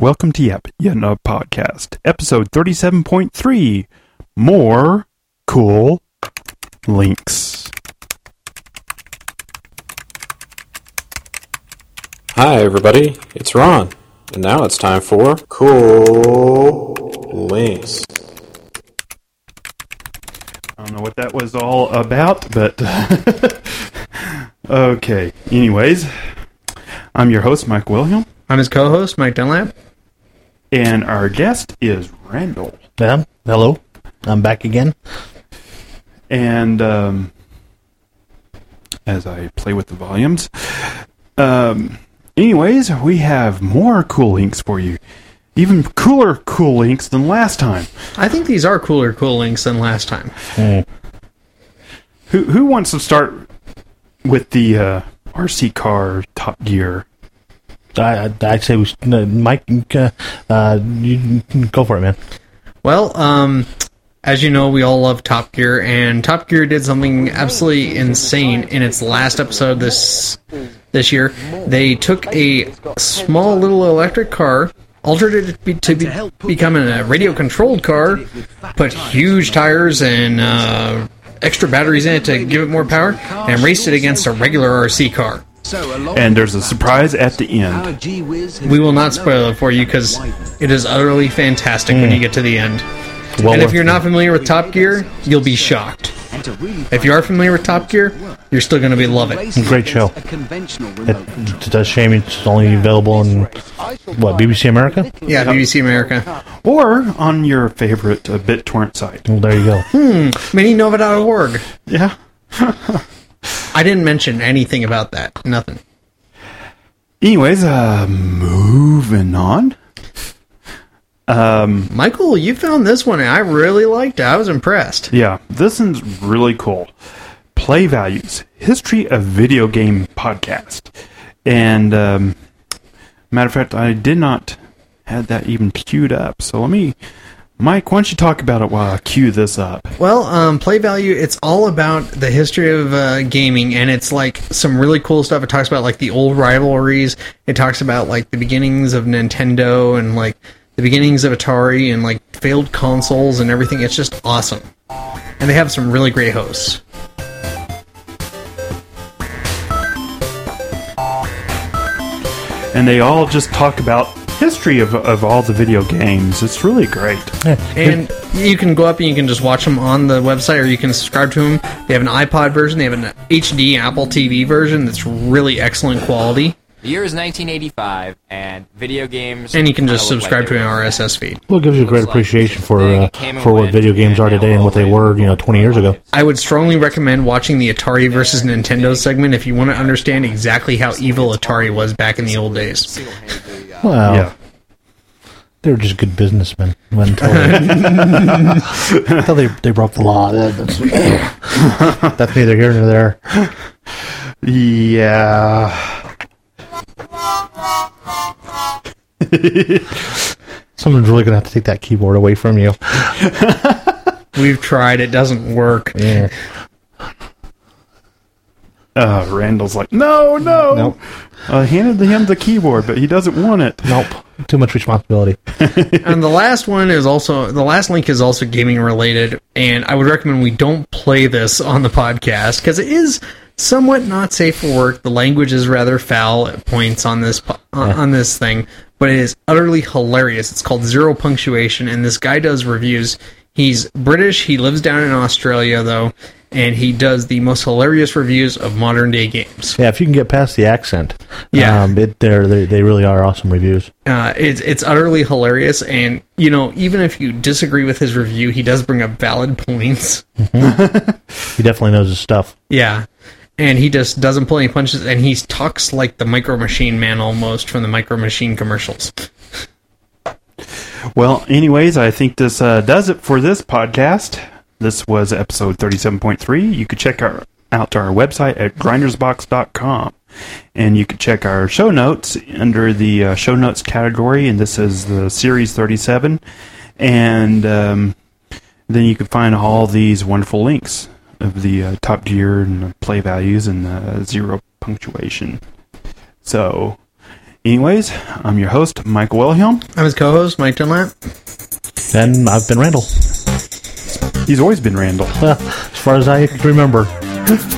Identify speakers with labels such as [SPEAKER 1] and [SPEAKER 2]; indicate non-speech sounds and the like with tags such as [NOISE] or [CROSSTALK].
[SPEAKER 1] Welcome to Yep, Yet Another Podcast, episode 37.3 More Cool Links.
[SPEAKER 2] Hi, everybody. It's Ron. And now it's time for Cool Links.
[SPEAKER 1] I don't know what that was all about, but. [LAUGHS] okay. Anyways, I'm your host, Mike Wilhelm,
[SPEAKER 3] I'm his co-host, Mike Dunlap.
[SPEAKER 1] And our guest is Randall.
[SPEAKER 4] Yeah, hello. I'm back again.
[SPEAKER 1] And um, as I play with the volumes, um, anyways, we have more cool links for you. Even cooler cool links than last time.
[SPEAKER 3] I think these are cooler cool links than last time.
[SPEAKER 1] Who who wants to start with the uh, RC car Top Gear?
[SPEAKER 4] I, I'd say we should, no, Mike, uh, uh, you go for it, man.
[SPEAKER 3] Well, um, as you know, we all love Top Gear, and Top Gear did something absolutely insane in its last episode this this year. They took a small little electric car, altered it to, be, to be, become a radio controlled car, put huge tires and uh, extra batteries in it to give it more power, and raced it against a regular RC car.
[SPEAKER 1] And there's a surprise at the end.
[SPEAKER 3] We will not spoil it for you because it is utterly fantastic when you get to the end.
[SPEAKER 4] Well
[SPEAKER 3] and if you're not familiar with Top Gear, you'll be shocked. If you are familiar with Top Gear, you're still going to be love it.
[SPEAKER 4] Great show. It, it's a shame it's only available in, what, BBC America?
[SPEAKER 3] Yeah, BBC America.
[SPEAKER 1] Or on your favorite uh, BitTorrent site.
[SPEAKER 4] Well, there you go. Hmm.
[SPEAKER 3] MiniNova.org.
[SPEAKER 1] Yeah. [LAUGHS]
[SPEAKER 3] I didn't mention anything about that. Nothing.
[SPEAKER 1] Anyways, uh, moving on. Um,
[SPEAKER 3] Michael, you found this one and I really liked it. I was impressed.
[SPEAKER 1] yeah, this one's really cool. Play Values History of Video Game Podcast. And, um, matter of fact, I did not have that even queued up. So let me, Mike, why don't you talk about it while I queue this up?
[SPEAKER 3] Well, um, Play Value, it's all about the history of uh, gaming, and it's like some really cool stuff. It talks about like the old rivalries. It talks about like the beginnings of Nintendo and like the beginnings of Atari and like failed consoles and everything. It's just awesome. And they have some really great hosts.
[SPEAKER 1] And they all just talk about history of, of all the video games. It's really great.
[SPEAKER 3] And you can go up and you can just watch them on the website, or you can subscribe to them. They have an iPod version, they have an HD Apple TV version that's really excellent quality,
[SPEAKER 5] The year is 1985, and video games.
[SPEAKER 3] and you can just subscribe
[SPEAKER 5] like
[SPEAKER 3] to
[SPEAKER 5] they
[SPEAKER 3] an RSS feed.
[SPEAKER 4] Well, it gives you a great
[SPEAKER 5] like
[SPEAKER 4] appreciation for uh,
[SPEAKER 5] it came and
[SPEAKER 4] for what video games are today and what they were, you know, 20 years ago.
[SPEAKER 3] I would strongly recommend watching the Atari versus Nintendo segment if you want to understand exactly how evil Atari was back in the old days.
[SPEAKER 4] Well,
[SPEAKER 1] Yeah.
[SPEAKER 4] they were just good businessmen until they, [LAUGHS] until they, they broke the law. That's, that's neither here nor there.
[SPEAKER 1] Yeah. [LAUGHS]
[SPEAKER 4] Someone's really going to have to take that keyboard away from you. [LAUGHS]
[SPEAKER 3] We've tried; it doesn't work.
[SPEAKER 4] Yeah.
[SPEAKER 1] Uh, Randall's like, no, no.
[SPEAKER 4] Nope.
[SPEAKER 1] I handed him the keyboard, but he doesn't want it.
[SPEAKER 4] Nope. Too much responsibility. [LAUGHS]
[SPEAKER 3] And the last one is also the last link is also gaming related, and I would recommend we don't play this on the podcast because it is somewhat not safe for work. The language is rather foul at points on this po- on on this thing, but it is utterly hilarious. It's called Zero Punctuation, and this guy does reviews. He's British. He lives down in Australia though, and he does the most hilarious reviews of modern day games.
[SPEAKER 4] Yeah, if you can get past the accent,
[SPEAKER 3] Yeah.
[SPEAKER 4] um, it, they're, they they really are awesome reviews.
[SPEAKER 3] Uh, it's it's utterly hilarious, and you know, even if you disagree with his review, he does bring up valid points. [LAUGHS]
[SPEAKER 4] He definitely knows his stuff.
[SPEAKER 3] Yeah, and he just doesn't pull any punches, and he talks like the Micro Machine Man almost from the Micro Machine commercials. [LAUGHS]
[SPEAKER 1] Well, anyways, I think this uh, does it for this podcast. This was episode 37.3. You could check our, out our website at grindersbox.com. And you could check our show notes under the uh, show notes category. And this is the series 37. And um, then you can find all these wonderful links of the uh, top gear and the play values and the zero punctuation. So, Anyways, I'm your host, Michael Wilhelm.
[SPEAKER 3] I'm his co-host, Mike Dunlap.
[SPEAKER 4] And I've been Randall.
[SPEAKER 1] He's always been Randall.
[SPEAKER 4] Well, [LAUGHS] as far as I can remember. [LAUGHS]